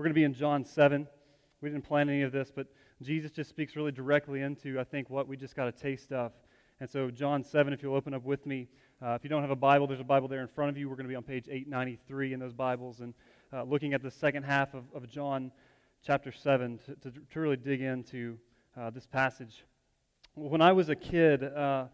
We're going to be in John 7. We didn't plan any of this, but Jesus just speaks really directly into, I think, what we just got a taste of. And so, John 7, if you'll open up with me. Uh, if you don't have a Bible, there's a Bible there in front of you. We're going to be on page 893 in those Bibles and uh, looking at the second half of, of John chapter 7 to, to, to really dig into uh, this passage. When I was a kid, uh,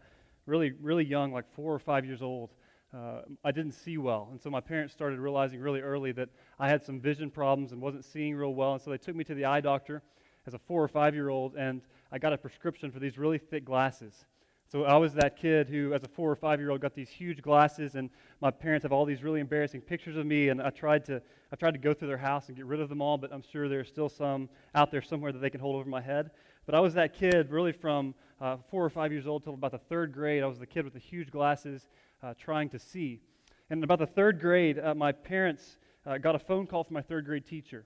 really, really young, like four or five years old, uh, I didn't see well. And so my parents started realizing really early that I had some vision problems and wasn't seeing real well. And so they took me to the eye doctor as a four or five year old, and I got a prescription for these really thick glasses. So I was that kid who, as a four or five year old, got these huge glasses, and my parents have all these really embarrassing pictures of me. And I tried to, I tried to go through their house and get rid of them all, but I'm sure there's still some out there somewhere that they can hold over my head. But I was that kid, really from uh, four or five years old till about the third grade. I was the kid with the huge glasses, uh, trying to see. And in about the third grade, uh, my parents uh, got a phone call from my third grade teacher.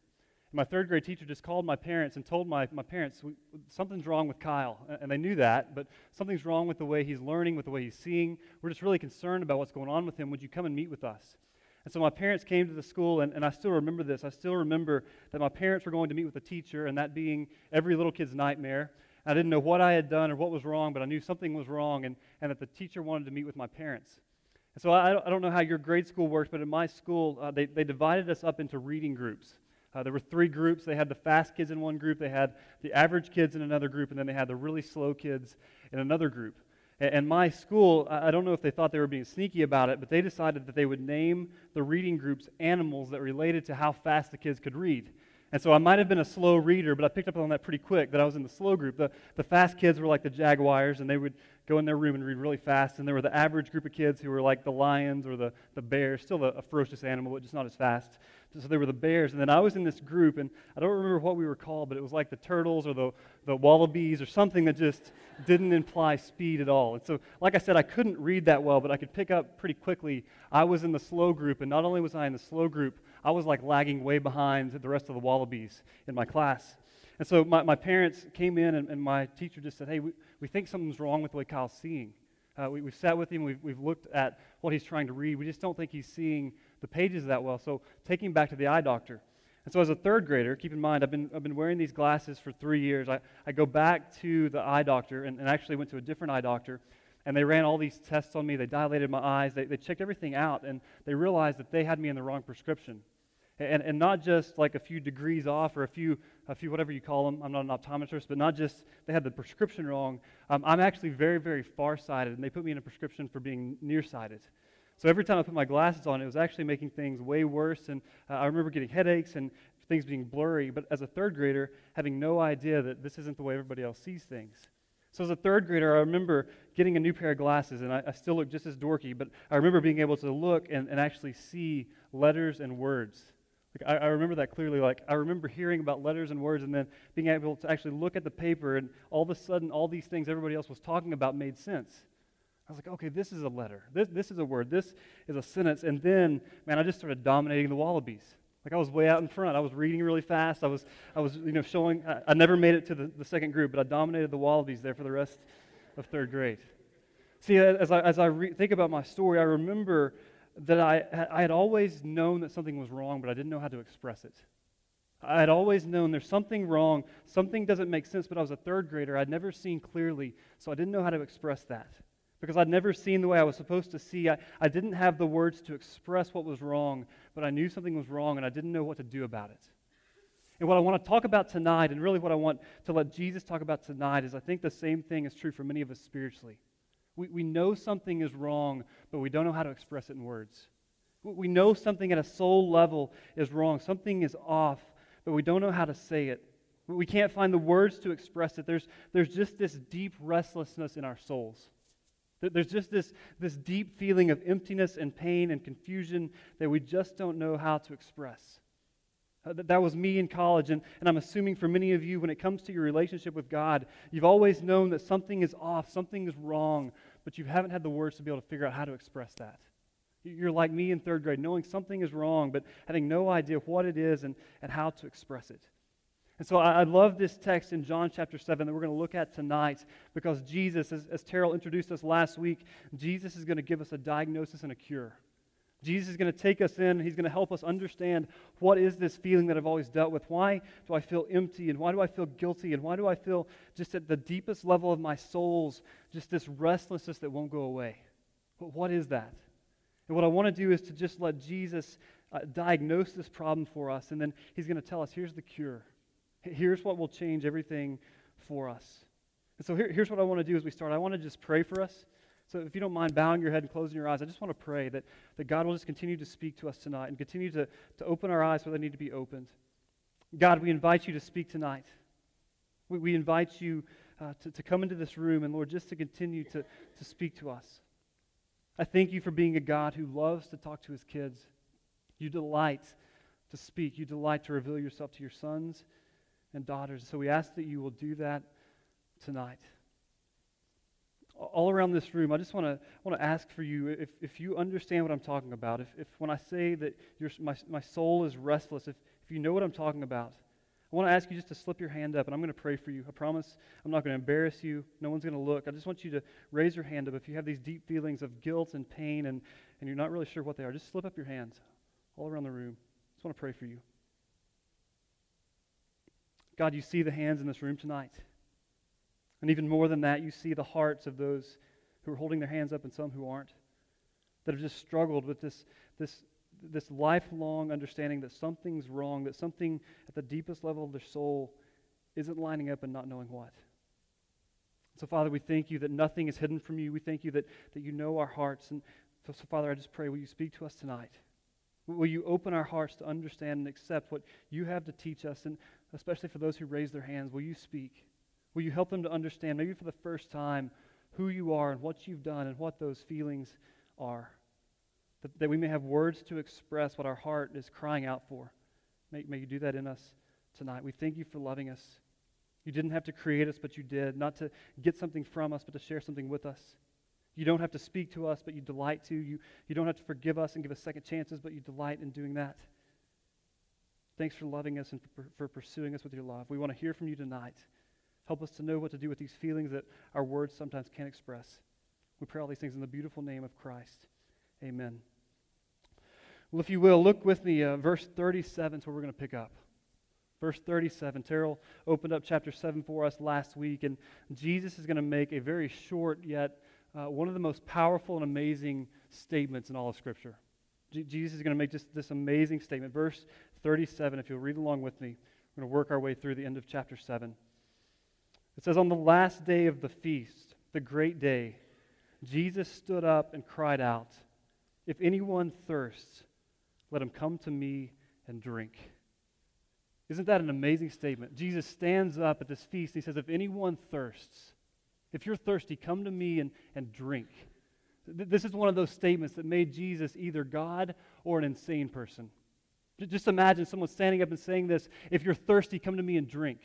And My third grade teacher just called my parents and told my, my parents, something's wrong with Kyle. And they knew that, but something's wrong with the way he's learning, with the way he's seeing. We're just really concerned about what's going on with him. Would you come and meet with us? And so my parents came to the school, and, and I still remember this. I still remember that my parents were going to meet with a teacher, and that being every little kid's nightmare. I didn't know what I had done or what was wrong, but I knew something was wrong and, and that the teacher wanted to meet with my parents. And so I, I don't know how your grade school works, but in my school, uh, they, they divided us up into reading groups. Uh, there were three groups. They had the fast kids in one group, they had the average kids in another group, and then they had the really slow kids in another group. And, and my school, I don't know if they thought they were being sneaky about it, but they decided that they would name the reading groups animals that related to how fast the kids could read. And so I might have been a slow reader, but I picked up on that pretty quick that I was in the slow group. The, the fast kids were like the Jaguars, and they would go in their room and read really fast. And there were the average group of kids who were like the lions or the, the bears, still a, a ferocious animal, but just not as fast. So they were the bears. And then I was in this group, and I don't remember what we were called, but it was like the turtles or the, the wallabies or something that just didn't imply speed at all. And so, like I said, I couldn't read that well, but I could pick up pretty quickly. I was in the slow group, and not only was I in the slow group, I was like lagging way behind the rest of the wallabies in my class. And so my, my parents came in, and, and my teacher just said, Hey, we, we think something's wrong with the way Kyle's seeing. Uh, we, have sat with him, we've, we've looked at what he's trying to read. We just don't think he's seeing the pages that well. So take him back to the eye doctor. And so, as a third grader, keep in mind, I've been, I've been wearing these glasses for three years. I, I go back to the eye doctor and, and actually went to a different eye doctor. And they ran all these tests on me. They dilated my eyes. They, they checked everything out. And they realized that they had me in the wrong prescription and, and not just like a few degrees off or a few, a few whatever you call them. I'm not an optometrist, but not just they had the prescription wrong. Um, I'm actually very, very farsighted, and they put me in a prescription for being nearsighted. So every time I put my glasses on, it was actually making things way worse. And uh, I remember getting headaches and things being blurry. But as a third grader, having no idea that this isn't the way everybody else sees things. So as a third grader, I remember getting a new pair of glasses, and I, I still look just as dorky, but I remember being able to look and, and actually see letters and words. Like, I, I, remember that clearly. Like, I remember hearing about letters and words and then being able to actually look at the paper, and all of a sudden, all these things everybody else was talking about made sense. I was like, okay, this is a letter. This, this is a word. This is a sentence. And then, man, I just started dominating the wallabies. Like I was way out in front. I was reading really fast. I was, I was you know, showing. I, I never made it to the, the second group, but I dominated the wallabies there for the rest of third grade. See, as I, as I re- think about my story, I remember that I, I had always known that something was wrong, but I didn't know how to express it. I had always known there's something wrong, something doesn't make sense, but I was a third grader. I'd never seen clearly, so I didn't know how to express that. Because I'd never seen the way I was supposed to see. I, I didn't have the words to express what was wrong, but I knew something was wrong and I didn't know what to do about it. And what I want to talk about tonight, and really what I want to let Jesus talk about tonight, is I think the same thing is true for many of us spiritually. We, we know something is wrong, but we don't know how to express it in words. We know something at a soul level is wrong, something is off, but we don't know how to say it. We can't find the words to express it. There's, there's just this deep restlessness in our souls. There's just this, this deep feeling of emptiness and pain and confusion that we just don't know how to express. Uh, that, that was me in college, and, and I'm assuming for many of you, when it comes to your relationship with God, you've always known that something is off, something is wrong, but you haven't had the words to be able to figure out how to express that. You're like me in third grade, knowing something is wrong, but having no idea what it is and, and how to express it. And so I, I love this text in John chapter 7 that we're going to look at tonight because Jesus, as, as Terrell introduced us last week, Jesus is going to give us a diagnosis and a cure. Jesus is going to take us in he's going to help us understand what is this feeling that I've always dealt with? Why do I feel empty and why do I feel guilty and why do I feel just at the deepest level of my soul's just this restlessness that won't go away? But what is that? And what I want to do is to just let Jesus uh, diagnose this problem for us and then he's going to tell us here's the cure. Here's what will change everything for us. And so here, here's what I want to do as we start. I want to just pray for us. So if you don't mind bowing your head and closing your eyes, I just want to pray that, that God will just continue to speak to us tonight and continue to, to open our eyes where they need to be opened. God, we invite you to speak tonight. We, we invite you uh, to, to come into this room and, Lord, just to continue to, to speak to us. I thank you for being a God who loves to talk to his kids. You delight to speak, you delight to reveal yourself to your sons and daughters. So we ask that you will do that tonight all around this room, I just want to want to ask for you if, if you understand what I'm talking about. If, if when I say that your, my, my soul is restless, if, if you know what I'm talking about, I want to ask you just to slip your hand up, and I'm going to pray for you. I promise I'm not going to embarrass you. No one's going to look. I just want you to raise your hand up. If you have these deep feelings of guilt and pain and, and you're not really sure what they are, just slip up your hands all around the room. I just want to pray for you. God, you see the hands in this room tonight. And even more than that, you see the hearts of those who are holding their hands up and some who aren't, that have just struggled with this, this, this lifelong understanding that something's wrong, that something at the deepest level of their soul isn't lining up and not knowing what. So, Father, we thank you that nothing is hidden from you. We thank you that, that you know our hearts. And so, so, Father, I just pray, will you speak to us tonight? Will you open our hearts to understand and accept what you have to teach us? And especially for those who raise their hands, will you speak? Will you help them to understand, maybe for the first time, who you are and what you've done and what those feelings are? That, that we may have words to express what our heart is crying out for. May, may you do that in us tonight. We thank you for loving us. You didn't have to create us, but you did. Not to get something from us, but to share something with us. You don't have to speak to us, but you delight to. You, you don't have to forgive us and give us second chances, but you delight in doing that. Thanks for loving us and for, for pursuing us with your love. We want to hear from you tonight. Help us to know what to do with these feelings that our words sometimes can't express. We pray all these things in the beautiful name of Christ. Amen. Well, if you will, look with me, uh, verse 37 is where we're going to pick up. Verse 37. Terrell opened up chapter 7 for us last week, and Jesus is going to make a very short yet uh, one of the most powerful and amazing statements in all of Scripture. G- Jesus is going to make just this amazing statement. Verse 37, if you'll read along with me, we're going to work our way through the end of chapter 7. It says, On the last day of the feast, the great day, Jesus stood up and cried out, If anyone thirsts, let him come to me and drink. Isn't that an amazing statement? Jesus stands up at this feast and he says, If anyone thirsts, if you're thirsty, come to me and, and drink. This is one of those statements that made Jesus either God or an insane person. Just imagine someone standing up and saying this If you're thirsty, come to me and drink.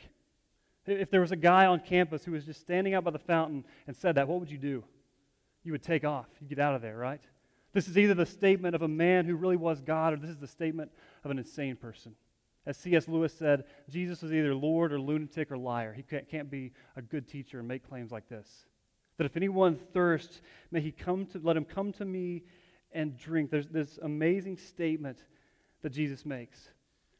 If there was a guy on campus who was just standing out by the fountain and said that, what would you do? You would take off. You'd get out of there, right? This is either the statement of a man who really was God, or this is the statement of an insane person. As C.S. Lewis said, Jesus was either Lord or lunatic or liar. He can't, be a good teacher and make claims like this. That if anyone thirsts, may he come to let him come to me and drink. There's this amazing statement that Jesus makes.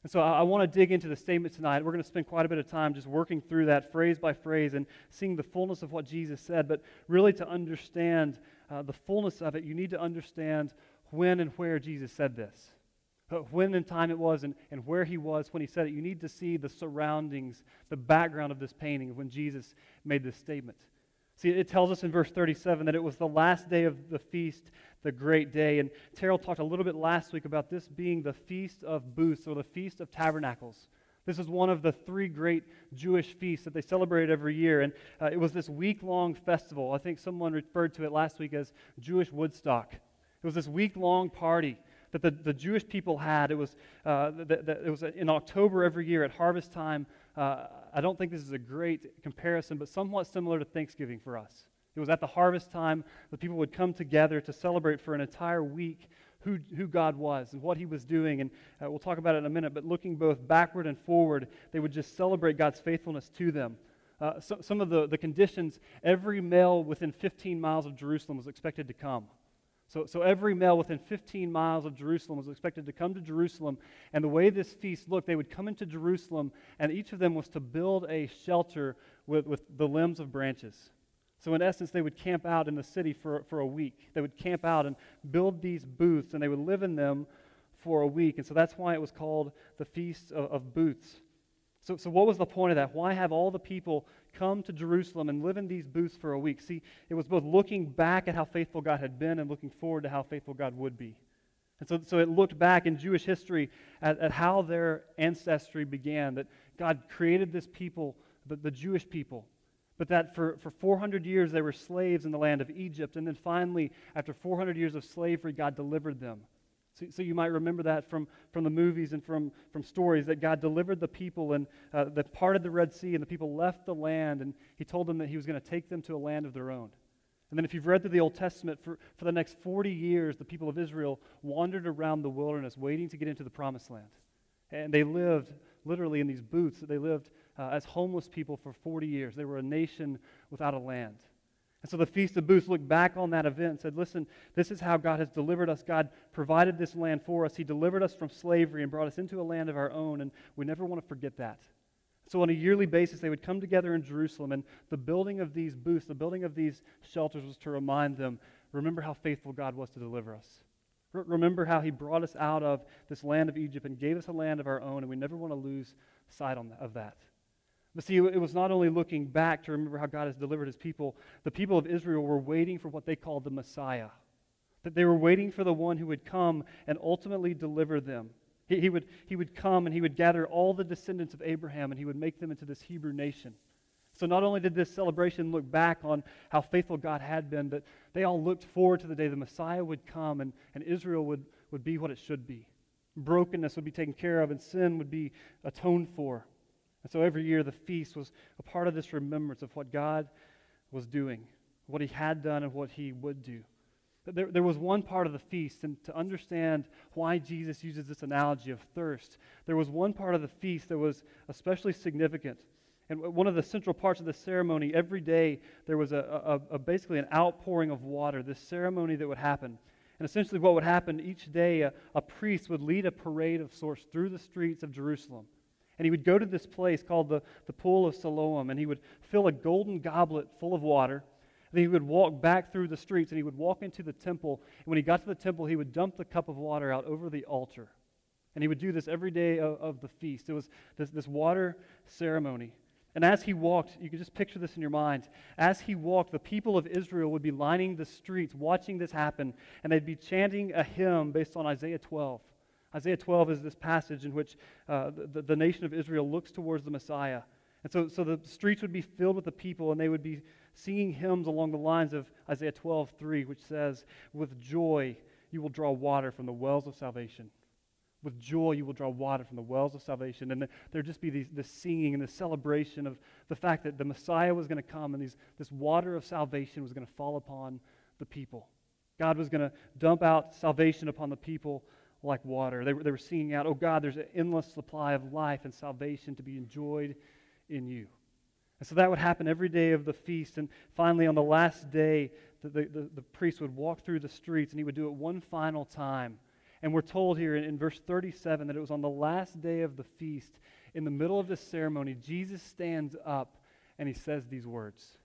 And so I, I want to dig into the statement tonight. We're going to spend quite a bit of time just working through that phrase by phrase and seeing the fullness of what Jesus said. But really, to understand uh, the fullness of it, you need to understand when and where Jesus said this. Uh, when in time it was and, and where he was when he said it. You need to see the surroundings, the background of this painting of when Jesus made this statement. See, it tells us in verse 37 that it was the last day of the feast, the great day. And Terrell talked a little bit last week about this being the Feast of Booths or the Feast of Tabernacles. This is one of the three great Jewish feasts that they celebrate every year. And uh, it was this week long festival. I think someone referred to it last week as Jewish Woodstock. It was this week long party that the, the Jewish people had. It was, uh, the, the, it was in October every year at harvest time. Uh, I don't think this is a great comparison, but somewhat similar to Thanksgiving for us. It was at the harvest time that people would come together to celebrate for an entire week who, who God was and what he was doing. And uh, we'll talk about it in a minute, but looking both backward and forward, they would just celebrate God's faithfulness to them. Uh, so, some of the, the conditions every male within 15 miles of Jerusalem was expected to come. So, so every male within 15 miles of Jerusalem was expected to come to Jerusalem. And the way this feast looked, they would come into Jerusalem, and each of them was to build a shelter with, with the limbs of branches. So, in essence, they would camp out in the city for, for a week. They would camp out and build these booths, and they would live in them for a week. And so that's why it was called the Feast of, of Booths. So, so, what was the point of that? Why have all the people come to Jerusalem and live in these booths for a week? See, it was both looking back at how faithful God had been and looking forward to how faithful God would be. And so, so it looked back in Jewish history at, at how their ancestry began, that God created this people, the, the Jewish people, but that for, for 400 years they were slaves in the land of Egypt. And then finally, after 400 years of slavery, God delivered them. So, so, you might remember that from, from the movies and from, from stories that God delivered the people and uh, that parted the Red Sea, and the people left the land, and He told them that He was going to take them to a land of their own. And then, if you've read through the Old Testament, for, for the next 40 years, the people of Israel wandered around the wilderness waiting to get into the promised land. And they lived literally in these booths. They lived uh, as homeless people for 40 years. They were a nation without a land. And so the Feast of Booths looked back on that event and said, listen, this is how God has delivered us. God provided this land for us. He delivered us from slavery and brought us into a land of our own, and we never want to forget that. So on a yearly basis, they would come together in Jerusalem, and the building of these booths, the building of these shelters was to remind them, remember how faithful God was to deliver us. remember how he brought us out of this land of Egypt and gave us a land of our own, and we never want to lose sight on, of that. But see, it was not only looking back to remember how God has delivered his people, the people of Israel were waiting for what they called the Messiah. That they were waiting for the one who would come and ultimately deliver them. He, he, would, he would come and he would gather all the descendants of Abraham and he would make them into this Hebrew nation. So not only did this celebration look back on how faithful God had been, but they all looked forward to the day the Messiah would come and, and Israel would, would be what it should be. Brokenness would be taken care of and sin would be atoned for. And so every year the feast was a part of this remembrance of what God was doing, what he had done, and what he would do. There, there was one part of the feast, and to understand why Jesus uses this analogy of thirst, there was one part of the feast that was especially significant. And one of the central parts of the ceremony, every day there was a, a, a, basically an outpouring of water, this ceremony that would happen. And essentially, what would happen each day, a, a priest would lead a parade of sorts through the streets of Jerusalem. And he would go to this place called the, the Pool of Siloam, and he would fill a golden goblet full of water. And he would walk back through the streets, and he would walk into the temple. And when he got to the temple, he would dump the cup of water out over the altar. And he would do this every day of, of the feast. It was this, this water ceremony. And as he walked, you can just picture this in your mind. As he walked, the people of Israel would be lining the streets watching this happen, and they'd be chanting a hymn based on Isaiah 12. Isaiah 12 is this passage in which uh, the, the nation of Israel looks towards the Messiah. And so, so the streets would be filled with the people, and they would be singing hymns along the lines of Isaiah 12, 3, which says, With joy you will draw water from the wells of salvation. With joy you will draw water from the wells of salvation. And there'd just be these, this singing and this celebration of the fact that the Messiah was going to come and these, this water of salvation was going to fall upon the people. God was going to dump out salvation upon the people like water. They were, they were singing out, Oh God, there's an endless supply of life and salvation to be enjoyed in you. And so that would happen every day of the feast. And finally, on the last day, the, the, the, the priest would walk through the streets and he would do it one final time. And we're told here in, in verse 37 that it was on the last day of the feast, in the middle of this ceremony, Jesus stands up and he says these words.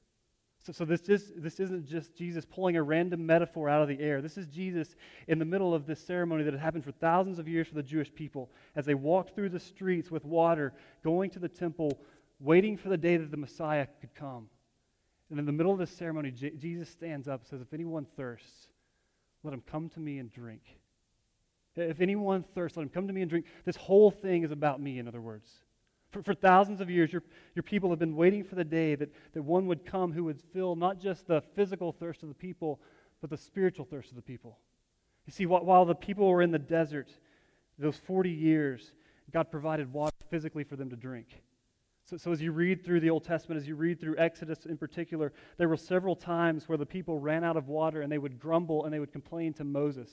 So, so this, is, this isn't just Jesus pulling a random metaphor out of the air. This is Jesus in the middle of this ceremony that had happened for thousands of years for the Jewish people as they walked through the streets with water, going to the temple, waiting for the day that the Messiah could come. And in the middle of this ceremony, J- Jesus stands up and says, If anyone thirsts, let him come to me and drink. If anyone thirsts, let him come to me and drink. This whole thing is about me, in other words. For, for thousands of years, your, your people have been waiting for the day that, that one would come who would fill not just the physical thirst of the people, but the spiritual thirst of the people. You see, while, the people were in the desert, those 40 years, God provided water physically for them to drink. So, so, as you read through the Old Testament, as you read through Exodus in particular, there were several times where the people ran out of water and they would grumble and they would complain to Moses.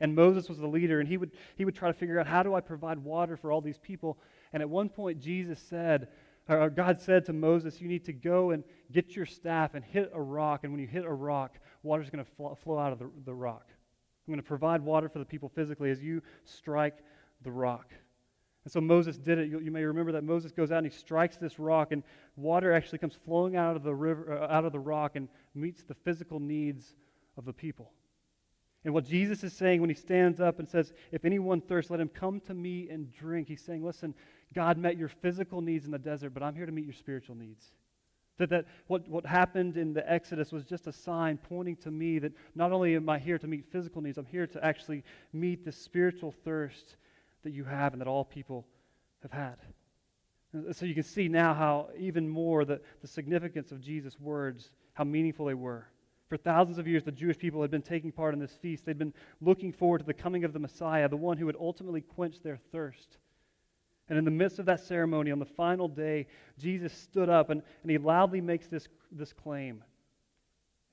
And Moses was the leader, and he would, he would try to figure out how do I provide water for all these people. And at one point, Jesus said, or God said to Moses, You need to go and get your staff and hit a rock. And when you hit a rock, water is going to fl- flow out of the, the rock. I'm going to provide water for the people physically as you strike the rock. And so Moses did it. You, you, may remember that Moses goes out and he strikes this rock, and water actually comes flowing out of the river, uh, out of the rock, and meets the physical needs of the people. And what Jesus is saying when he stands up and says, If anyone thirsts, let him come to me and drink. He's saying, Listen, God met your physical needs in the desert, but I'm here to meet your spiritual needs. That, that what, what happened in the Exodus was just a sign pointing to me that not only am I here to meet physical needs, I'm here to actually meet the spiritual thirst that you have and that all people have had. And so you can see now how even more the, the significance of Jesus' words, how meaningful they were. For thousands of years, the Jewish people had been taking part in this feast. They'd been looking forward to the coming of the Messiah, the one who would ultimately quench their thirst. And in the midst of that ceremony, on the final day, Jesus stood up and, and he loudly makes this, this claim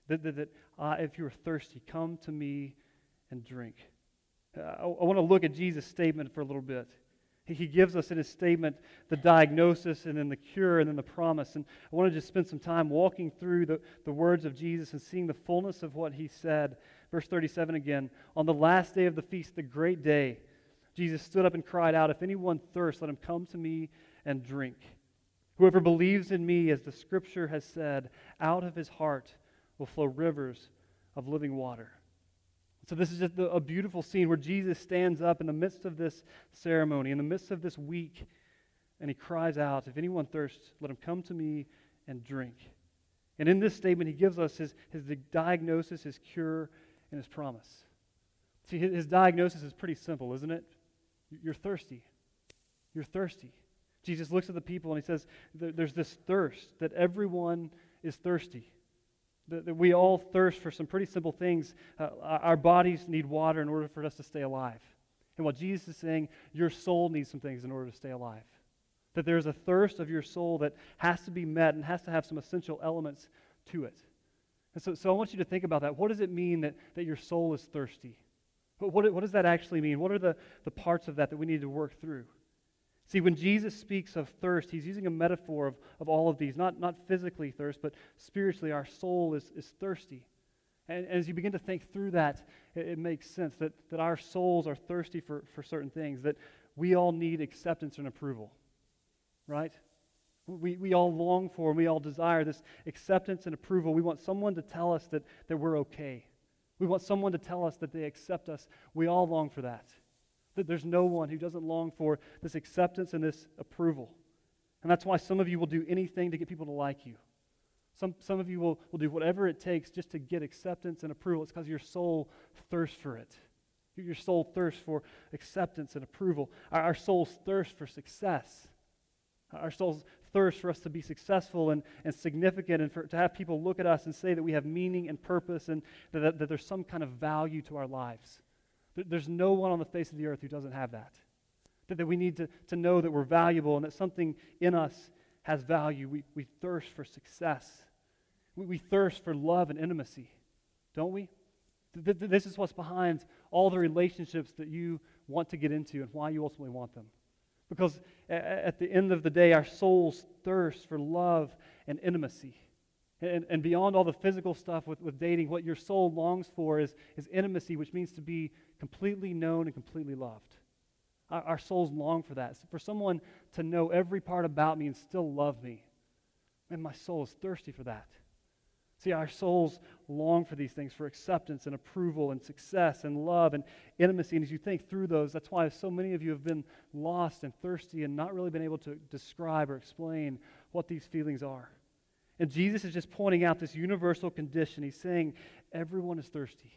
that, that, that uh, if you are thirsty, come to me and drink. Uh, I, I want to look at Jesus' statement for a little bit. He gives us in his statement the diagnosis and then the cure and then the promise. And I want to just spend some time walking through the, the words of Jesus and seeing the fullness of what he said. Verse 37 again. On the last day of the feast, the great day, Jesus stood up and cried out, If anyone thirsts, let him come to me and drink. Whoever believes in me, as the scripture has said, out of his heart will flow rivers of living water. So, this is just a beautiful scene where Jesus stands up in the midst of this ceremony, in the midst of this week, and he cries out, If anyone thirsts, let him come to me and drink. And in this statement, he gives us his, his diagnosis, his cure, and his promise. See, his diagnosis is pretty simple, isn't it? You're thirsty. You're thirsty. Jesus looks at the people and he says, There's this thirst, that everyone is thirsty. That, that we all thirst for some pretty simple things. Uh, our bodies need water in order for us to stay alive. And what Jesus is saying, your soul needs some things in order to stay alive. That there's a thirst of your soul that has to be met and has to have some essential elements to it. And so, so I want you to think about that. What does it mean that, that your soul is thirsty? What, what, what does that actually mean? What are the, the parts of that that we need to work through? See, when Jesus speaks of thirst, he's using a metaphor of, of all of these, not, not physically thirst, but spiritually, our soul is, is thirsty. And, and as you begin to think through that, it, it, makes sense that, that our souls are thirsty for, for certain things, that we all need acceptance and approval, right? We, we all long for and we all desire this acceptance and approval. We want someone to tell us that, that we're okay. We want someone to tell us that they accept us. We all long for that. That there's no one who doesn't long for this acceptance and this approval. And that's why some of you will do anything to get people to like you. Some, some of you will, will do whatever it takes just to get acceptance and approval. It's because your soul thirsts for it. Your soul thirsts for acceptance and approval. Our, our souls thirst for success. Our souls thirst for us to be successful and, and significant and for, to have people look at us and say that we have meaning and purpose and that, that, that there's some kind of value to our lives. There's no one on the face of the earth who doesn't have that. That, that we need to, to know that we're valuable and that something in us has value. We, we thirst for success. We, we thirst for love and intimacy, don't we? Th- th- this is what's behind all the relationships that you want to get into and why you ultimately want them. Because at the end of the day, our souls thirst for love and intimacy. And, and beyond all the physical stuff with, with dating, what your soul longs for is, is intimacy, which means to be completely known and completely loved. Our, our souls long for that. For someone to know every part about me and still love me. And my soul is thirsty for that. See, our souls long for these things, for acceptance and approval and success and love and intimacy. And as you think through those, that's why so many of you have been lost and thirsty and not really been able to describe or explain what these feelings are. And Jesus is just pointing out this universal condition. He's saying, everyone is thirsty.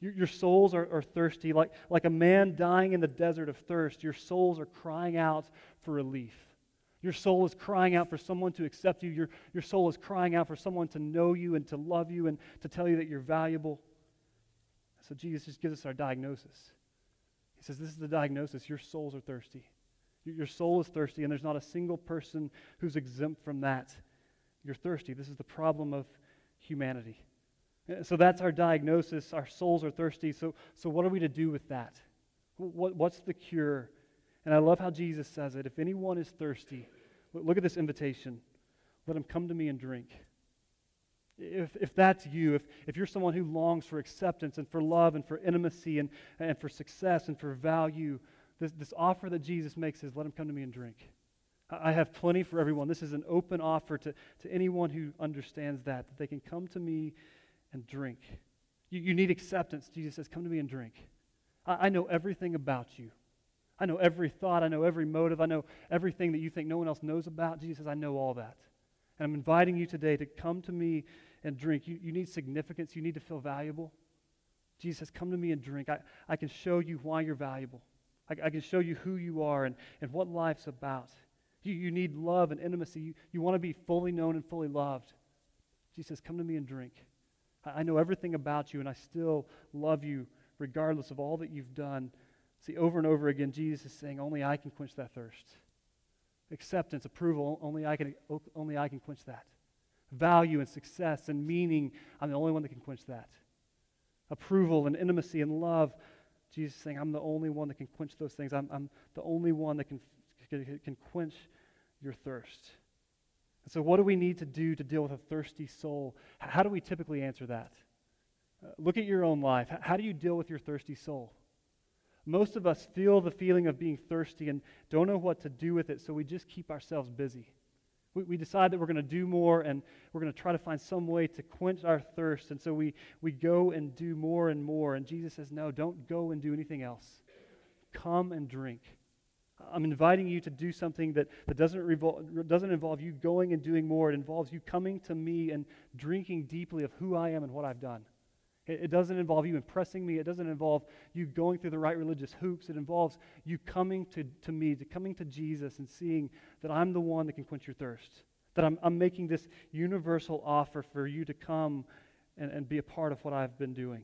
Your, your souls are, are thirsty. Like, like a man dying in the desert of thirst, your souls are crying out for relief. Your soul is crying out for someone to accept you. Your, your soul is crying out for someone to know you and to love you and to tell you that you're valuable. So Jesus just gives us our diagnosis. He says, This is the diagnosis. Your souls are thirsty. Your soul is thirsty, and there's not a single person who's exempt from that. You're thirsty. This is the problem of humanity. So that's our diagnosis. Our souls are thirsty. So, so what are we to do with that? What, what's the cure? And I love how Jesus says it. If anyone is thirsty, look at this invitation. Let him come to me and drink. If, if that's you, if, if you're someone who longs for acceptance and for love and for intimacy and, and for success and for value, this, this offer that Jesus makes is let him come to me and drink. I have plenty for everyone. This is an open offer to, to anyone who understands that, that they can come to me and drink. You, you need acceptance. Jesus says, Come to me and drink. I, I know everything about you. I know every thought. I know every motive. I know everything that you think no one else knows about. Jesus says, I know all that. And I'm inviting you today to come to me and drink. You, you need significance. You need to feel valuable. Jesus says, Come to me and drink. I, I can show you why you're valuable. I, I can show you who you are and, and what life's about. You, you need love and intimacy. You, you want to be fully known and fully loved. Jesus says, Come to me and drink. I, I know everything about you, and I still love you regardless of all that you've done. See, over and over again, Jesus is saying, Only I can quench that thirst. Acceptance, approval, only I can, only I can quench that. Value and success and meaning, I'm the only one that can quench that. Approval and intimacy and love, Jesus is saying, I'm the only one that can quench those things. I'm, I'm the only one that can, can, can quench your thirst. And so, what do we need to do to deal with a thirsty soul? How do we typically answer that? Uh, look at your own life. How do you deal with your thirsty soul? Most of us feel the feeling of being thirsty and don't know what to do with it, so we just keep ourselves busy. We, we decide that we're going to do more and we're going to try to find some way to quench our thirst, and so we, we go and do more and more. And Jesus says, No, don't go and do anything else. Come and drink. I'm inviting you to do something that, that doesn't, revol- doesn't involve you going and doing more. It involves you coming to me and drinking deeply of who I am and what I've done. It, it doesn't involve you impressing me. It doesn't involve you going through the right religious hoops. It involves you coming to, to me, to coming to Jesus and seeing that I'm the one that can quench your thirst. That I'm, I'm making this universal offer for you to come and, and be a part of what I've been doing.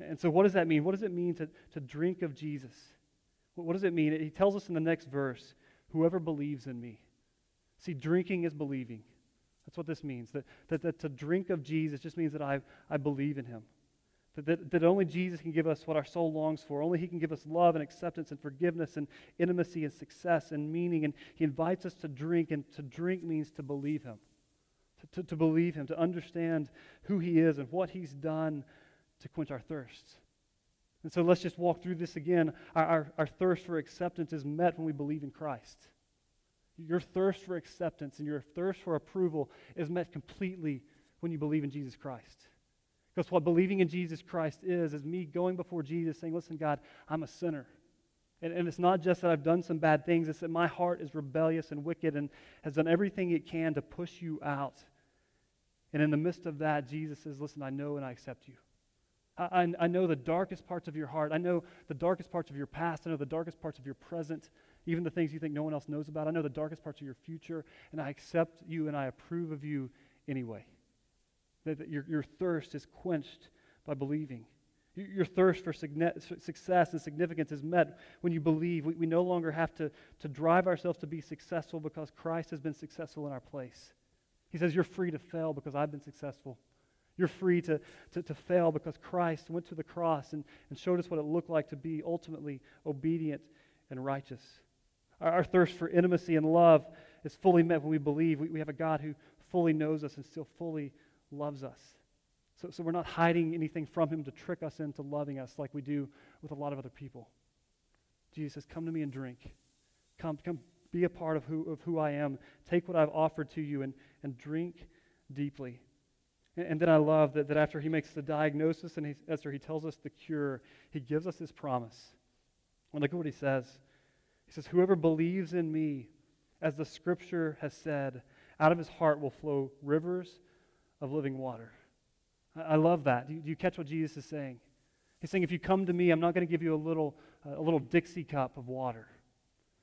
And so, what does that mean? What does it mean to, to drink of Jesus? What does it mean? He tells us in the next verse whoever believes in me. See, drinking is believing. That's what this means. That, that, that to drink of Jesus just means that I, I believe in him. That, that, that only Jesus can give us what our soul longs for. Only he can give us love and acceptance and forgiveness and intimacy and success and meaning. And he invites us to drink, and to drink means to believe him. To, to, believe him, to understand who he is and what he's done to quench our thirsts. And so let's just walk through this again. Our, our, our, thirst for acceptance is met when we believe in Christ. Your thirst for acceptance and your thirst for approval is met completely when you believe in Jesus Christ. Because what believing in Jesus Christ is, is me going before Jesus saying, Listen, God, I'm a sinner. And, and it's not just that I've done some bad things, it's that my heart is rebellious and wicked and has done everything it can to push you out. And in the midst of that, Jesus says, Listen, I know and I accept you. I, I know the darkest parts of your heart. I know the darkest parts of your past. I know the darkest parts of your present, even the things you think no one else knows about. I know the darkest parts of your future, and I accept you and I approve of you anyway. That, that your, your thirst is quenched by believing. Your, your thirst for success and significance is met when you believe. We, we no longer have to, to drive ourselves to be successful because Christ has been successful in our place. He says, You're free to fail because I've been successful. You're free to, to, to fail because Christ went to the cross and, and showed us what it looked like to be ultimately obedient and righteous. Our, our thirst for intimacy and love is fully met when we believe we, we have a God who fully knows us and still fully loves us. So, so we're not hiding anything from him to trick us into loving us like we do with a lot of other people. Jesus says, Come to me and drink. Come, come be a part of who, of who I am. Take what I've offered to you and, and drink deeply. And then I love that, that after he makes the diagnosis and he, after he tells us the cure, he gives us his promise. And look at what he says. He says, Whoever believes in me, as the scripture has said, out of his heart will flow rivers of living water. I, I love that. Do you, do you, catch what Jesus is saying? He's saying, If you come to me, I'm not going to give you a little, uh, a little Dixie cup of water.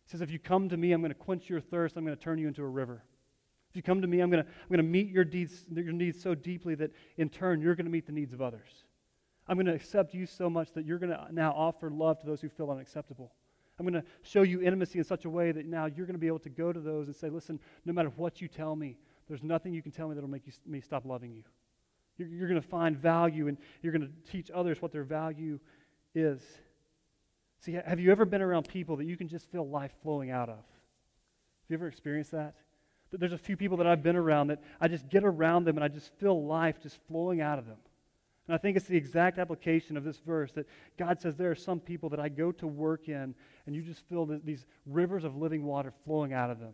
He says, If you come to me, I'm going to quench your thirst, I'm going to turn you into a river. If you come to me, I'm going to, I'm to meet your needs, your needs so deeply that in turn you're going to meet the needs of others. I'm going to accept you so much that you're going to now offer love to those who feel unacceptable. I'm going to show you intimacy in such a way that now you're going to be able to go to those and say, listen, no matter what you tell me, there's nothing you can tell me that will make you, me stop loving you. You're, you're going to find value and you're going to teach others what their value is. See, have you ever been around people that you can just feel life flowing out of? Have you ever experienced that? There's a few people that I've been around that I just get around them and I just feel life just flowing out of them. And I think it's the exact application of this verse that God says there are some people that I go to work in and you just feel these rivers of living water flowing out of them.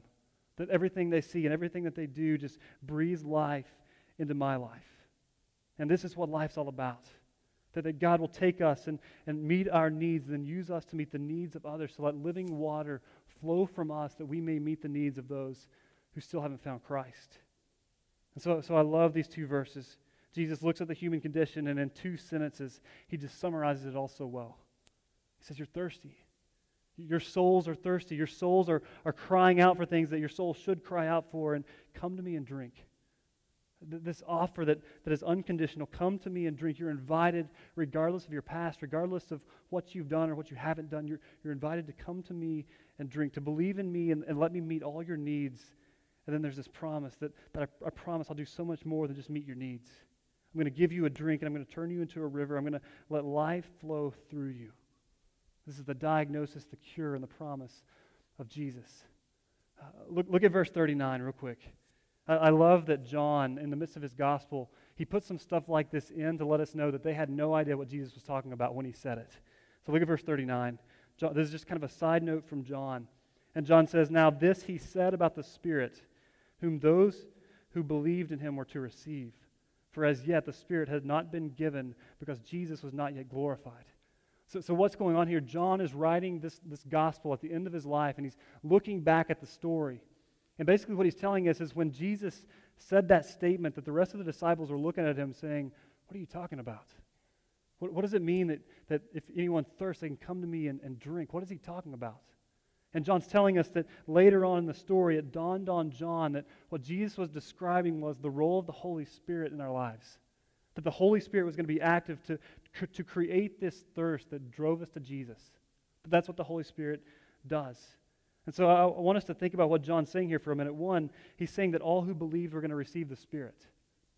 That everything they see and everything that they do just breathes life into my life. And this is what life's all about. That, that God will take us and, and meet our needs, and use us to meet the needs of others. So let living water flow from us that we may meet the needs of those who still haven't found Christ. And so, so I love these two verses. Jesus looks at the human condition, and in two sentences, he just summarizes it all so well. He says, You're thirsty. Your souls are thirsty. Your souls are, are crying out for things that your soul should cry out for, and come to me and drink. This offer that, that is unconditional come to me and drink. You're invited, regardless of your past, regardless of what you've done or what you haven't done. You're, you're invited to come to me and drink, to believe in me and, and let me meet all your needs. And then there's this promise that, that I, I promise I'll do so much more than just meet your needs. I'm going to give you a drink and I'm going to turn you into a river. I'm going to let life flow through you. This is the diagnosis, the cure, and the promise of Jesus. Uh, look, look at verse 39 real quick. I, I love that John, in the midst of his gospel, he put some stuff like this in to let us know that they had no idea what Jesus was talking about when he said it. So look at verse 39. John, this is just kind of a side note from John. And John says, Now this he said about the Spirit, whom those who believed in him were to receive. For as yet the Spirit had not been given because Jesus was not yet glorified. So, so what's going on here? John is writing this, this gospel at the end of his life, and he's looking back at the story. And basically, what he's telling us is when Jesus said that statement, that the rest of the disciples were looking at him saying, What are you talking about? What, what does it mean that, that if anyone thirsts, they can come to me and, and drink? What is he talking about? And John's telling us that later on in the story, it dawned on John that what Jesus was describing was the role of the Holy Spirit in our lives. That the Holy Spirit was going to be active to, to create this thirst that drove us to Jesus. But that's what the Holy Spirit does. And so I want us to think about what John's saying here for a minute. One, he's saying that all who believed were going to receive the Spirit.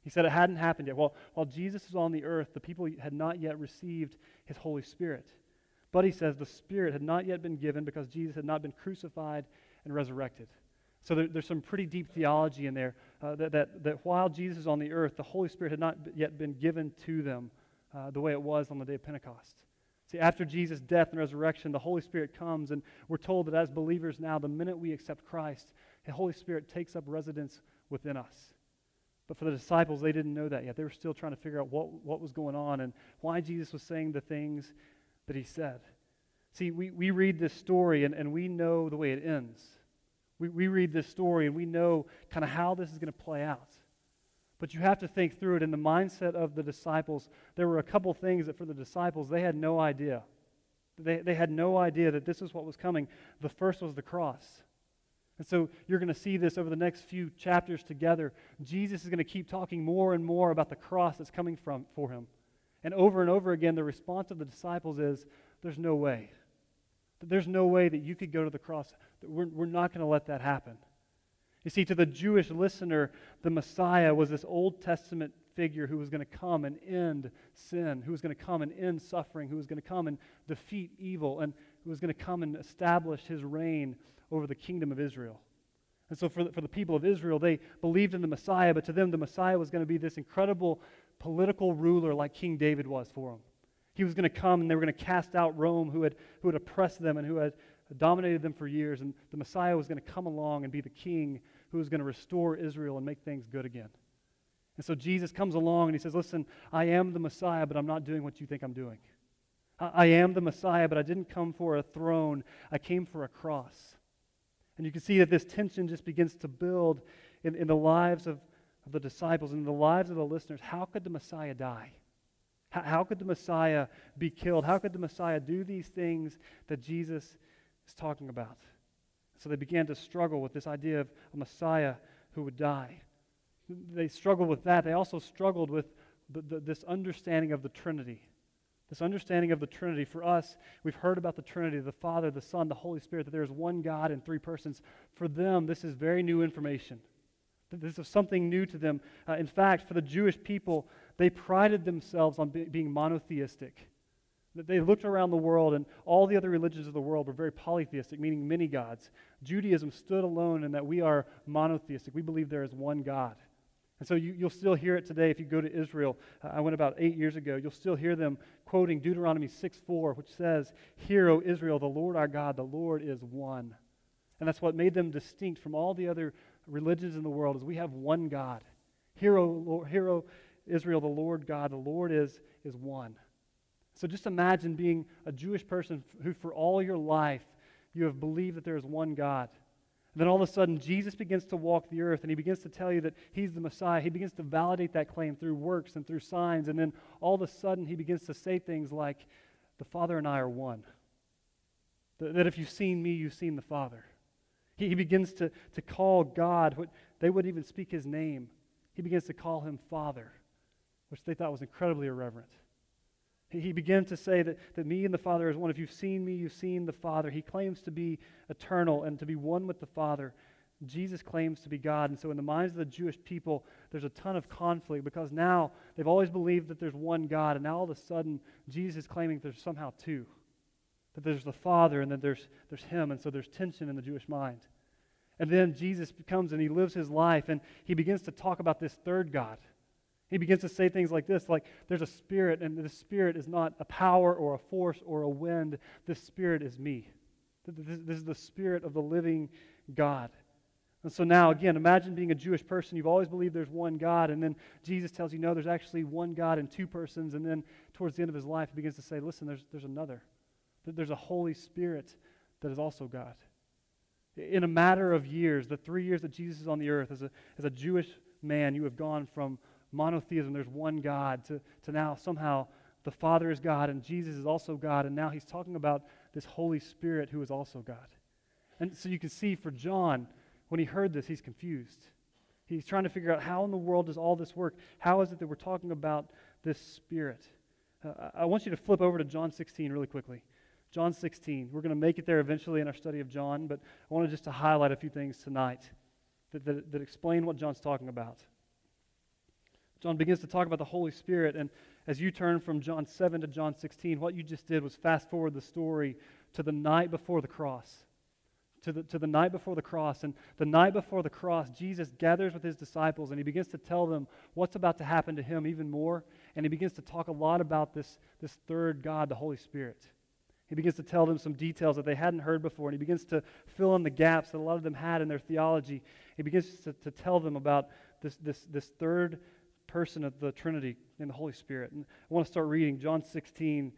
He said it hadn't happened yet. While, while Jesus was on the earth, the people had not yet received his Holy Spirit. But he says the Spirit had not yet been given because Jesus had not been crucified and resurrected. So there, there's some pretty deep theology in there uh, that, that, that while Jesus is on the earth, the Holy Spirit had not yet been given to them uh, the way it was on the day of Pentecost. See, after Jesus' death and resurrection, the Holy Spirit comes, and we're told that as believers now, the minute we accept Christ, the Holy Spirit takes up residence within us. But for the disciples, they didn't know that yet. They were still trying to figure out what, what was going on and why Jesus was saying the things that he said. See, we, we read this story and, and we know the way it ends. We, we read this story and we know kind of how this is going to play out. But you have to think through it. In the mindset of the disciples, there were a couple things that for the disciples, they had no idea. They, they had no idea that this is what was coming. The first was the cross. And so you're going to see this over the next few chapters together. Jesus is going to keep talking more and more about the cross that's coming from, for him. And over and over again, the response of the disciples is, There's no way. There's no way that you could go to the cross. We're, we're not going to let that happen. You see, to the Jewish listener, the Messiah was this Old Testament figure who was going to come and end sin, who was going to come and end suffering, who was going to come and defeat evil, and who was going to come and establish his reign over the kingdom of Israel. And so, for the, for the people of Israel, they believed in the Messiah, but to them, the Messiah was going to be this incredible political ruler like King David was for them. He was going to come and they were going to cast out Rome, who had, who had oppressed them and who had dominated them for years. And the Messiah was going to come along and be the king who was going to restore Israel and make things good again. And so Jesus comes along and he says, Listen, I am the Messiah, but I'm not doing what you think I'm doing. I, I am the Messiah, but I didn't come for a throne, I came for a cross. And you can see that this tension just begins to build in, in the lives of, of the disciples and the lives of the listeners. How could the Messiah die? How, how could the Messiah be killed? How could the Messiah do these things that Jesus is talking about? So they began to struggle with this idea of a Messiah who would die. They struggled with that. They also struggled with the, the, this understanding of the Trinity. This understanding of the Trinity. For us, we've heard about the Trinity the Father, the Son, the Holy Spirit, that there is one God in three persons. For them, this is very new information. This is something new to them. Uh, in fact, for the Jewish people, they prided themselves on be, being monotheistic. That they looked around the world, and all the other religions of the world were very polytheistic, meaning many gods. Judaism stood alone in that we are monotheistic. We believe there is one God. And so you, will still hear it today if you go to Israel. Uh, I went about eight years ago. You'll still hear them quoting Deuteronomy 6 4, which says, Hear, O Israel, the Lord our God, the Lord is one. And that's what made them distinct from all the other religions in the world is we have one God. Hero, Lord, hear, o Israel, the Lord God, the Lord is, is one. So just imagine being a Jewish person who, for all your life, you have believed that there is one God. And then all of a sudden, Jesus begins to walk the earth and he begins to tell you that he's the Messiah. He begins to validate that claim through works and through signs. And then all of a sudden, he begins to say things like, The Father and I are one. That if you've seen me, you've seen the Father. He, he begins to, to call God, what they wouldn't even speak his name. He begins to call him Father, which they thought was incredibly irreverent. He began to say that, that me and the Father is one. If you've seen me, you've seen the Father. He claims to be eternal and to be one with the Father. Jesus claims to be God. And so, in the minds of the Jewish people, there's a ton of conflict because now they've always believed that there's one God. And now all of a sudden, Jesus is claiming there's somehow two that there's the Father and then there's, there's Him. And so, there's tension in the Jewish mind. And then Jesus comes and he lives his life and he begins to talk about this third God. He begins to say things like this like, there's a spirit, and the spirit is not a power or a force or a wind. This spirit is me. This is the spirit of the living God. And so now, again, imagine being a Jewish person. You've always believed there's one God, and then Jesus tells you, no, there's actually one God and two persons. And then towards the end of his life, he begins to say, listen, there's, there's another. That there's a Holy Spirit that is also God. In a matter of years, the three years that Jesus is on the earth, as a, as a Jewish man, you have gone from monotheism, there's one God, to, to now somehow the Father is God and Jesus is also God, and now he's talking about this Holy Spirit who is also God. And so you can see for John, when he heard this, he's confused. He's trying to figure out how in the world does all this work? How is it that we're talking about this Spirit? Uh, I want you to flip over to John 16 really quickly. John 16. We're going to make it there eventually in our study of John, but I wanted just to highlight a few things tonight that, that, that explain what John's talking about. John begins to talk about the Holy Spirit. And as you turn from John 7 to John 16, what you just did was fast forward the story to the night before the cross. To the, to the night before the cross. And the night before the cross, Jesus gathers with his disciples and he begins to tell them what's about to happen to him even more. And he begins to talk a lot about this, this third God, the Holy Spirit. He begins to tell them some details that they hadn't heard before, and he begins to fill in the gaps that a lot of them had in their theology. He begins to, to tell them about this, this, this third person of the Trinity in the Holy Spirit. And I want to start reading John 16,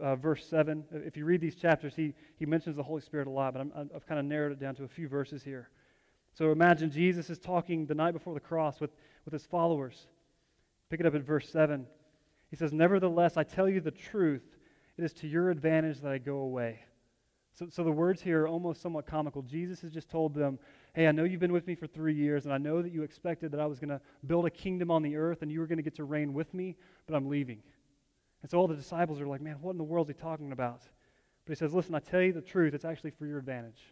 uh, verse 7. If you read these chapters, he, he mentions the Holy Spirit a lot, but i have kind of narrowed it down to a few verses here. So imagine Jesus is talking the night before the cross with, with his followers. Pick it up at verse 7. He says, Nevertheless, I tell you the truth, it is to your advantage that I go away. So, so the words here are almost somewhat comical. Jesus has just told them, Hey, I know you've been with me for three years, and I know that you expected that I was going to build a kingdom on the earth and you were going to get to reign with me, but I'm leaving. And so all the disciples are like, Man, what in the world is he talking about? But he says, Listen, I tell you the truth, it's actually for your advantage.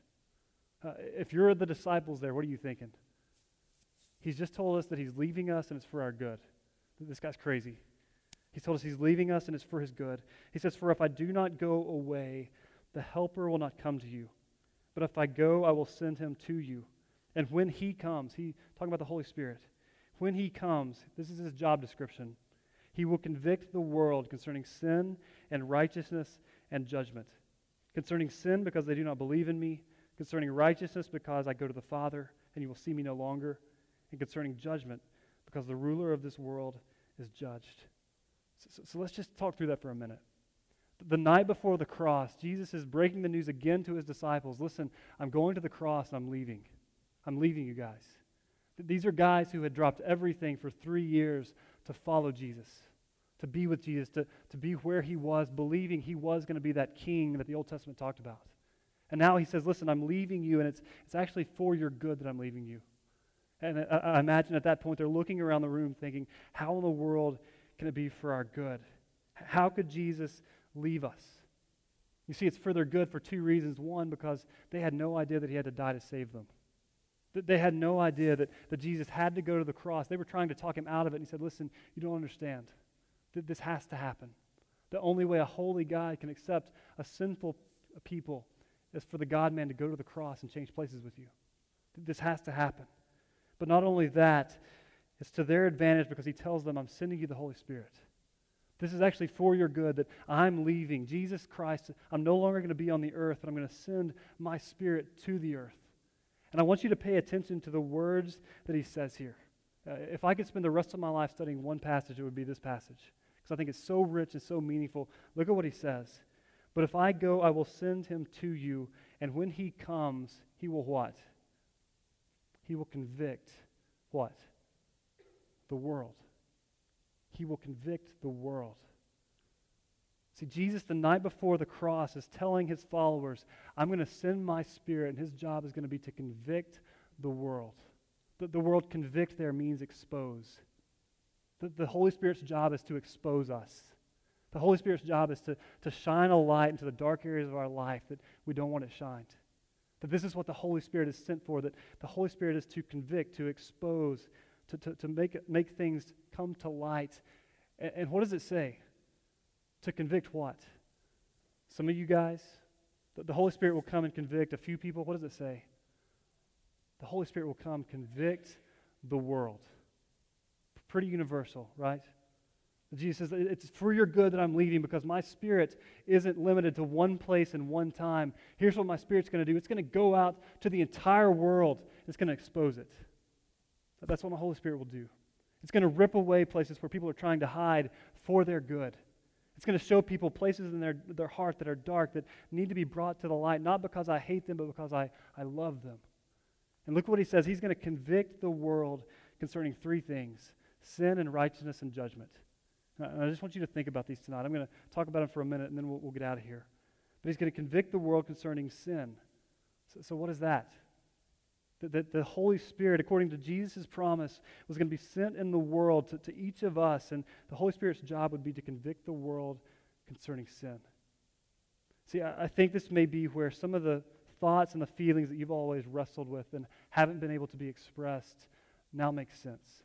Uh, if you're the disciples there, what are you thinking? He's just told us that he's leaving us and it's for our good. This guy's crazy. He's told us he's leaving us and it's for his good. He says, For if I do not go away, the Helper will not come to you. But if I go, I will send him to you. And when he comes, he talking about the Holy Spirit. When he comes, this is his job description. He will convict the world concerning sin and righteousness and judgment. Concerning sin, because they do not believe in me. Concerning righteousness, because I go to the Father and you will see me no longer. And concerning judgment, because the ruler of this world is judged. So, so, let's just talk through that for a minute the night before the cross, Jesus is breaking the news again to his disciples. Listen, I'm going to the cross and I'm leaving. I'm leaving you guys. These are guys who had dropped everything for three years to follow Jesus, to be with Jesus, to, to be where he was, believing he was going to be that king that the Old Testament talked about. And now he says, Listen, I'm leaving you, and it's, it's actually for your good that I'm leaving you. And I, I imagine at that point they're looking around the room thinking, How in the world can it be for our good? How could Jesus leave us. You see, it's for their good for two reasons. One, because they had no idea that he had to die to save them. They had no idea that, that Jesus had to go to the cross. They were trying to talk him out of it. And he said, Listen, you don't understand. This has to happen. The only way a holy God can accept a sinful people is for the God man to go to the cross and change places with you. This has to happen. But not only that, it's to their advantage because he tells them, I'm sending you the Holy Spirit. This is actually for your good that I'm leaving. Jesus Christ, I'm no longer going to be on the earth, but I'm going to send my spirit to the earth. And I want you to pay attention to the words that he says here. Uh, if I could spend the rest of my life studying one passage, it would be this passage. Because I think it's so rich and so meaningful. Look at what he says. But if I go, I will send him to you. And when he comes, he will what? He will convict what? The world. He will convict the world. See, Jesus, the night before the cross, is telling his followers, I'm going to send my spirit, and his job is going to be to convict the world. The, the word convict there means expose. The, the Holy Spirit's job is to expose us. The Holy Spirit's job is to, to shine a light into the dark areas of our life that we don't want it shined. That this is what the Holy Spirit is sent for, that the Holy Spirit is to convict, to expose, to, to, to make, make things come to light. And, and what does it say? To convict what? Some of you guys, the, the Holy Spirit will come and convict a few people. What does it say? The Holy Spirit will come convict the world. Pretty universal, right? Jesus says, It's for your good that I'm leaving because my spirit isn't limited to one place and one time. Here's what my spirit's going to do it's going to go out to the entire world, it's going to expose it. That's what the Holy Spirit will do. It's going to rip away places where people are trying to hide for their good. It's going to show people places in their, their heart that are dark that need to be brought to the light, not because I hate them, but because I, I love them. And look what he says. He's going to convict the world concerning three things sin and righteousness and judgment. And I just want you to think about these tonight. I'm going to talk about them for a minute and then we'll, we'll get out of here. But he's going to convict the world concerning sin. So, so what is that? That, that the Holy Spirit, according to Jesus' promise, was going to be sent in the world to, to each of us. And the Holy Spirit's job would be to convict the world concerning sin. See, I, I think this may be where some of the thoughts and the feelings that you've always wrestled with and haven't been able to be expressed now make sense.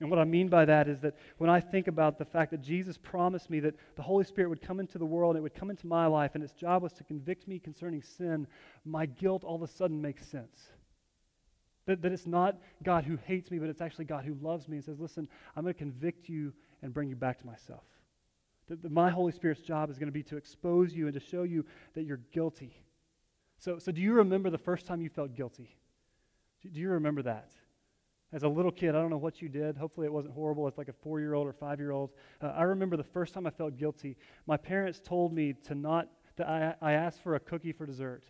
And what I mean by that is that when I think about the fact that Jesus promised me that the Holy Spirit would come into the world, and it would come into my life, and its job was to convict me concerning sin, my guilt all of a sudden makes sense. That, that it's not God who hates me, but it's actually God who loves me and says, Listen, I'm going to convict you and bring you back to myself. That, that my Holy Spirit's job is going to be to expose you and to show you that you're guilty. So, so do you remember the first time you felt guilty? Do, you remember that? as a little kid, I don't know what you did. Hopefully, it wasn't horrible. It's like a four year old or five year old. Uh, I remember the first time I felt guilty. My parents told me to not, that I, I asked for a cookie for dessert.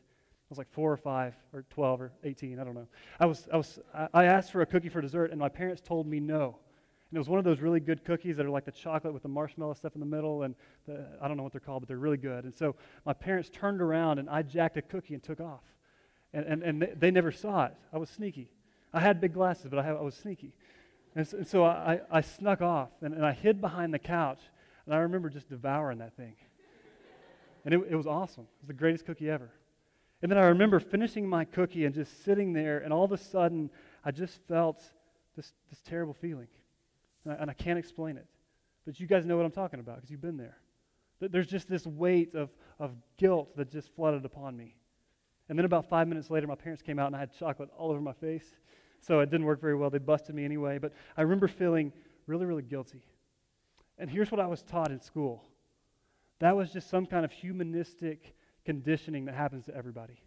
Was like four or five or 12 or 18, I don't know. I, was, I, was, I asked for a cookie for dessert, and my parents told me no. And it was one of those really good cookies that are like the chocolate with the marshmallow stuff in the middle, and the, I don't know what they're called, but they're really good. And so my parents turned around, and I jacked a cookie and took off. And, and, and they, they never saw it. I was sneaky. I had big glasses, but I, have, I was sneaky. And so, and so I, I snuck off and, and I hid behind the couch. And I remember just devouring that thing. And it, it was awesome. It was the greatest cookie ever. And then I remember finishing my cookie and just sitting there, and all of a sudden, I just felt this, this terrible feeling. And I, and I can't explain it. But you guys know what I'm talking about because you've been there. There's just this weight of, of guilt that just flooded upon me. And then about five minutes later, my parents came out and I had chocolate all over my face so it didn't work very well. They busted me anyway. But I remember feeling really, really guilty. And here's what I was taught in school that was just some kind of humanistic conditioning that happens to everybody.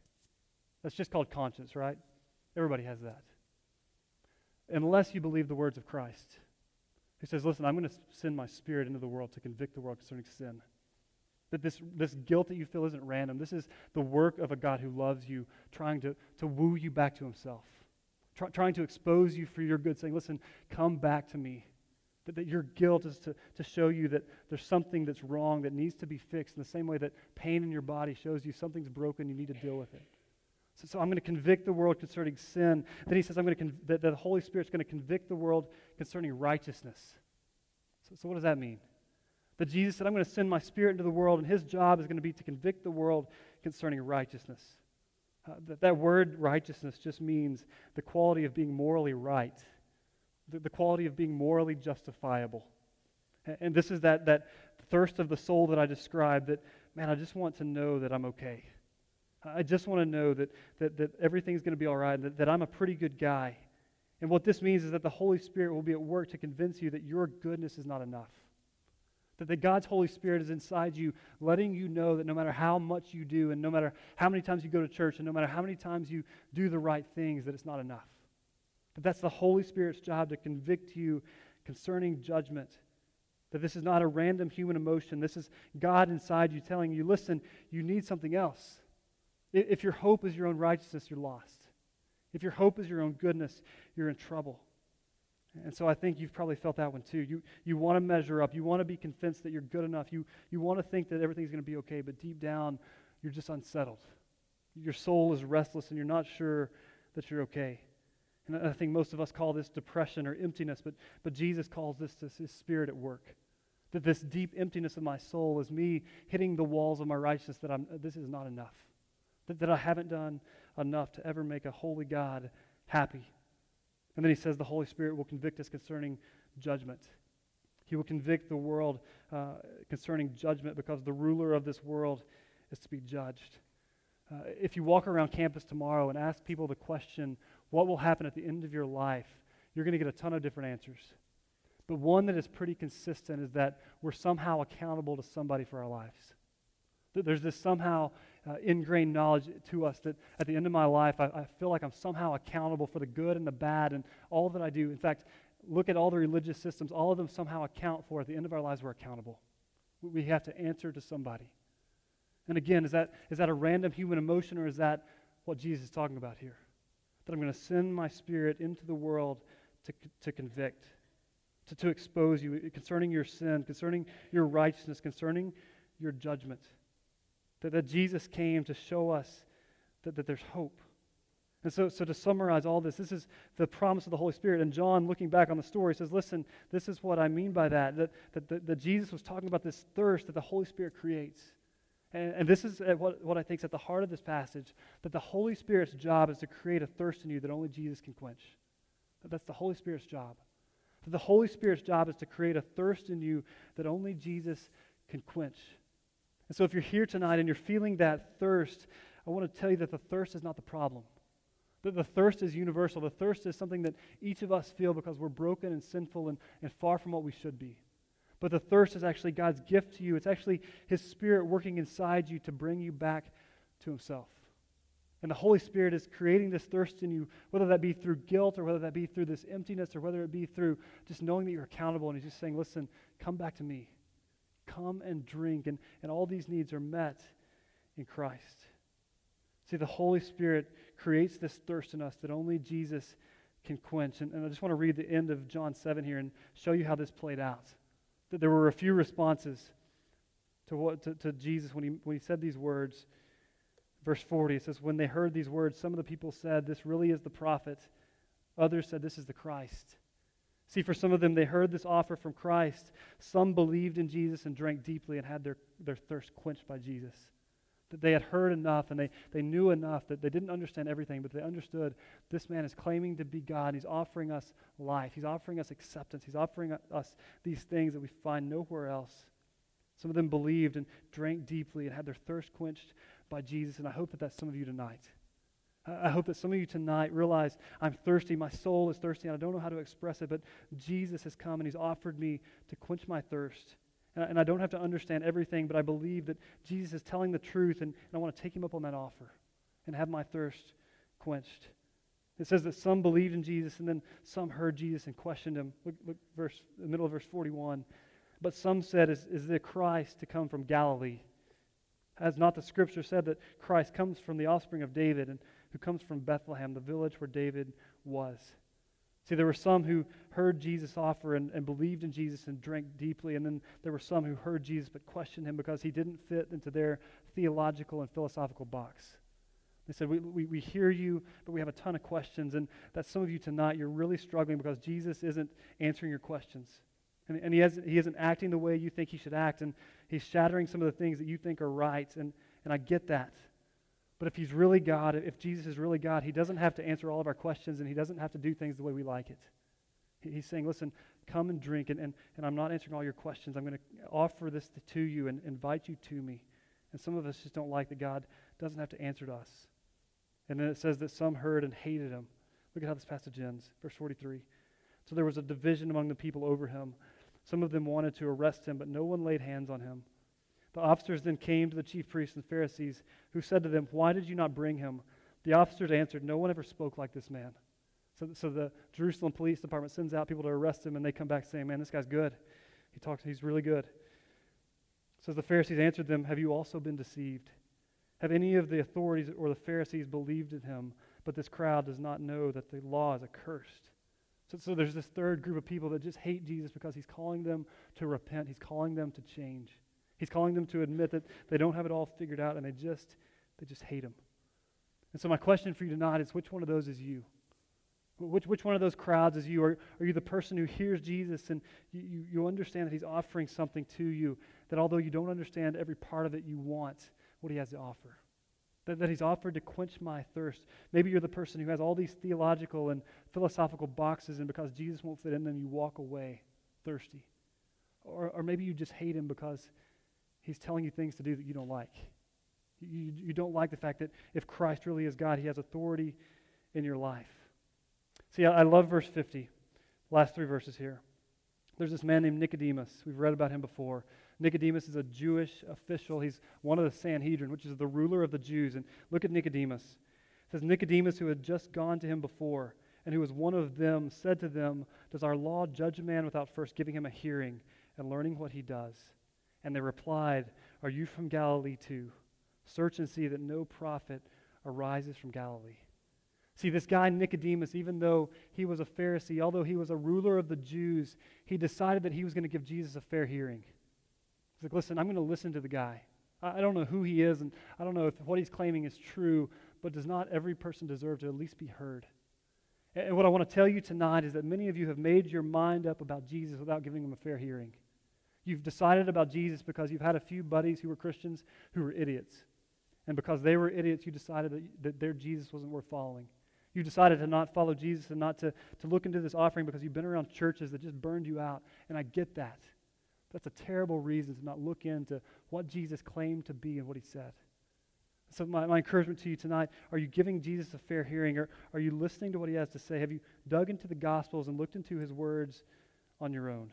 That's just called conscience, right? Everybody has that. Unless you believe the words of Christ, who says, Listen, I'm going to send my spirit into the world to convict the world concerning sin. That this, this guilt that you feel isn't random. This is the work of a God who loves you, trying to, to woo you back to himself try, trying to expose you for your good, saying, listen, come back to me. That, that your guilt is to, to show you that there's something that's wrong that needs to be fixed in the same way that pain in your body shows you something's broken, you need to deal with it. So, so I'm going to convict the world concerning sin. Then he says I'm going to conv- that, that the Holy Spirit's going to convict the world concerning righteousness. So, so what does that mean? That Jesus said, I'm going to send my spirit into the world, and his job is going to be to convict the world concerning righteousness. Uh, that, that word righteousness just means the quality of being morally right, the, the quality of being morally justifiable. And, this is that, that thirst of the soul that I described, that, man, I just want to know that I'm okay. I just want to know that, that, that everything's going to be all right, that, that I'm a pretty good guy. And what this means is that the Holy Spirit will be at work to convince you that your goodness is not enough. That the God's Holy Spirit is inside you, letting you know that no matter how much you do, and no matter how many times you go to church, and no matter how many times you do the right things, that it's not enough. That that's the Holy Spirit's job to convict you concerning judgment. That this is not a random human emotion. This is God inside you telling you, listen, you need something else. If your hope is your own righteousness, you're lost. If your hope is your own goodness, you're in trouble. And so I think you've probably felt that one too. You, you want to measure up. You want to be convinced that you're good enough. You, you want to think that everything's going to be okay, but deep down, you're just unsettled. Your soul is restless and you're not sure that you're okay. And I think most of us call this depression or emptiness, but, but Jesus calls this, this his spirit at work. That this deep emptiness of my soul is me hitting the walls of my righteousness that I'm, this is not enough. That, that I haven't done enough to ever make a holy God happy. And then he says the Holy Spirit will convict us concerning judgment. He will convict the world uh, concerning judgment because the ruler of this world is to be judged. Uh, if you walk around campus tomorrow and ask people the question, what will happen at the end of your life, you're going to get a ton of different answers. But one that is pretty consistent is that we're somehow accountable to somebody for our lives. There's this somehow uh, ingrained knowledge to us that at the end of my life, I, I feel like I'm somehow accountable for the good and the bad and all that I do. In fact, look at all the religious systems, all of them somehow account for at the end of our lives, we're accountable. We have to answer to somebody. And again, is that, is that a random human emotion or is that what Jesus is talking about here? That I'm going to send my spirit into the world to, to convict, to, to expose you concerning your sin, concerning your righteousness, concerning your judgment. That, that Jesus came to show us that, that there's hope. And so, so to summarize all this, this is the promise of the Holy Spirit. And John, looking back on the story, says, listen, this is what I mean by that. That, that, that, that Jesus was talking about this thirst that the Holy Spirit creates. And, and this is uh, what, what I think is at the heart of this passage, that the Holy Spirit's job is to create a thirst in you that only Jesus can quench. That that's the Holy Spirit's job. That the Holy Spirit's job is to create a thirst in you that only Jesus can quench. And so if you're here tonight and you're feeling that thirst, I want to tell you that the thirst is not the problem. That the thirst is universal. The thirst is something that each of us feel because we're broken and sinful and, and far from what we should be. But the thirst is actually God's gift to you. It's actually His Spirit working inside you to bring you back to Himself. And the Holy Spirit is creating this thirst in you, whether that be through guilt or whether that be through this emptiness or whether it be through just knowing that you're accountable. And He's just saying, listen, come back to me. Come and drink. And, and all these needs are met in Christ. See, the Holy Spirit creates this thirst in us that only Jesus can quench. And, and I just want to read the end of John 7 here and show you how this played out. That there were a few responses to, what, to, to Jesus when he, when he said these words. Verse 40, it says, When they heard these words, some of the people said, This really is the prophet. Others said, This is the Christ. See, for some of them, they heard this offer from Christ. Some believed in Jesus and drank deeply and had their, their thirst quenched by Jesus. That they had heard enough and they, they knew enough that they didn't understand everything, but they understood this man is claiming to be God. He's offering us life, he's offering us acceptance, he's offering us these things that we find nowhere else. Some of them believed and drank deeply and had their thirst quenched by Jesus, and I hope that that's some of you tonight. I hope that some of you tonight realize I'm thirsty. My soul is thirsty, and I don't know how to express it, but Jesus has come and He's offered me to quench my thirst. And I, don't have to understand everything, but I believe that Jesus is telling the truth, and, and I want to take Him up on that offer and have my thirst quenched. It says that some believed in Jesus, and then some heard Jesus and questioned Him. Look, look verse, the middle of verse 41. But some said, Is, is the Christ to come from Galilee? Has not the scripture said that Christ comes from the offspring of David? And who comes from Bethlehem, the village where David was. See, there were some who heard Jesus offer and, and believed in Jesus and drank deeply, and then there were some who heard Jesus but questioned him because he didn't fit into their theological and philosophical box. They said, we, we, we hear you, but we have a ton of questions. And that some of you tonight, you're really struggling because Jesus isn't answering your questions. And, and he, has, he isn't acting the way you think he should act. And he's shattering some of the things that you think are right. And, and I get that. But if he's really God, if Jesus is really God, he doesn't have to answer all of our questions and he doesn't have to do things the way we like it. He's saying, listen, come and drink, and, and, and I'm not answering all your questions. I'm going to offer this to you and invite you to me. And some of us just don't like that God doesn't have to answer to us. And then it says that some heard and hated him. Look at how this passage ends. Verse 43. So there was a division among the people over him. Some of them wanted to arrest him, but no one laid hands on him. The officers then came to the chief priests and Pharisees, who said to them, Why did you not bring him? The officers answered, No one ever spoke like this man. So, so the Jerusalem Police Department sends out people to arrest him, and they come back saying, Man, this guy's good. He talks, he's really good. So the Pharisees answered them, Have you also been deceived? Have any of the authorities or the Pharisees believed in him? But this crowd does not know that the law is accursed. So, so there's this third group of people that just hate Jesus because he's calling them to repent. He's calling them to change. He's calling them to admit that they don't have it all figured out and they just, they just hate him. And so my question for you tonight is which one of those is you? Which, which one of those crowds is you? Are, are you the person who hears Jesus and you, you, you understand that he's offering something to you, that although you don't understand every part of it, you want what he has to offer? That, that he's offered to quench my thirst. Maybe you're the person who has all these theological and philosophical boxes, and because Jesus won't fit in them, you walk away thirsty. Or, or maybe you just hate him because he's telling you things to do that you don't like. You, you don't like the fact that if Christ really is God, he has authority in your life. See, I, I love verse 50, last three verses here. There's this man named Nicodemus. We've read about him before. Nicodemus is a Jewish official. He's one of the Sanhedrin, which is the ruler of the Jews. And look at Nicodemus. It says, Nicodemus, who had just gone to him before, and who was one of them, said to them, Does our law judge a man without first giving him a hearing and learning what he does? And they replied, Are you from Galilee too? Search and see that no prophet arises from Galilee. See, this guy Nicodemus, even though he was a Pharisee, although he was a ruler of the Jews, he decided that he was going to give Jesus a fair hearing. He's like, listen, I'm going to listen to the guy. I don't know who he is, and I don't know if what he's claiming is true, but does not every person deserve to at least be heard? And what I want to tell you tonight is that many of you have made your mind up about Jesus without giving him a fair hearing. You've decided about Jesus because you've had a few buddies who were Christians who were idiots. And because they were idiots, you decided that, that their Jesus wasn't worth following. You decided to not follow Jesus and not to, to look into this offering because you've been around churches that just burned you out. And I get that. That's a terrible reason to not look into what Jesus claimed to be and what he said. So, my, my encouragement to you tonight are you giving Jesus a fair hearing or are you listening to what he has to say? Have you dug into the Gospels and looked into his words on your own?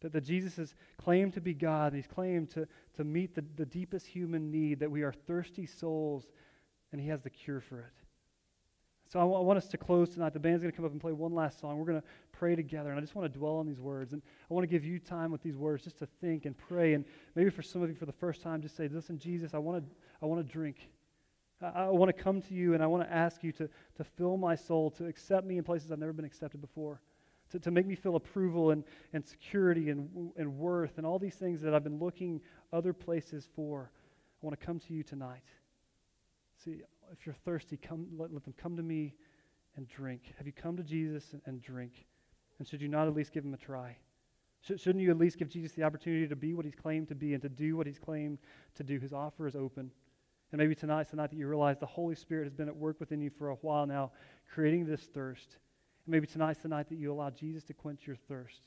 That, that Jesus has claimed to be God and he's claimed to, to meet the, the deepest human need, that we are thirsty souls, and he has the cure for it. So I, want us to close tonight. The band's going to come up and play one last song. We're going to pray together. And I just want to dwell on these words. And I want to give you time with these words just to think and pray. And maybe for some of you for the first time, just say, listen, Jesus, I want to, I want to drink. I, I want to come to you and I want to ask you to, to fill my soul, to accept me in places I've never been accepted before. To, to make me feel approval and, and security and, and worth and all these things that I've been looking other places for. I want to come to you tonight. See, if you're thirsty, come, let, let them come to me and drink. Have you come to Jesus and, and drink? And should you not at least give him a try? Should, shouldn't you at least give Jesus the opportunity to be what he's claimed to be and to do what he's claimed to do? His offer is open. And maybe tonight's the night that you realize the Holy Spirit has been at work within you for a while now, creating this thirst. And maybe tonight's the night that you allow Jesus to quench your thirst.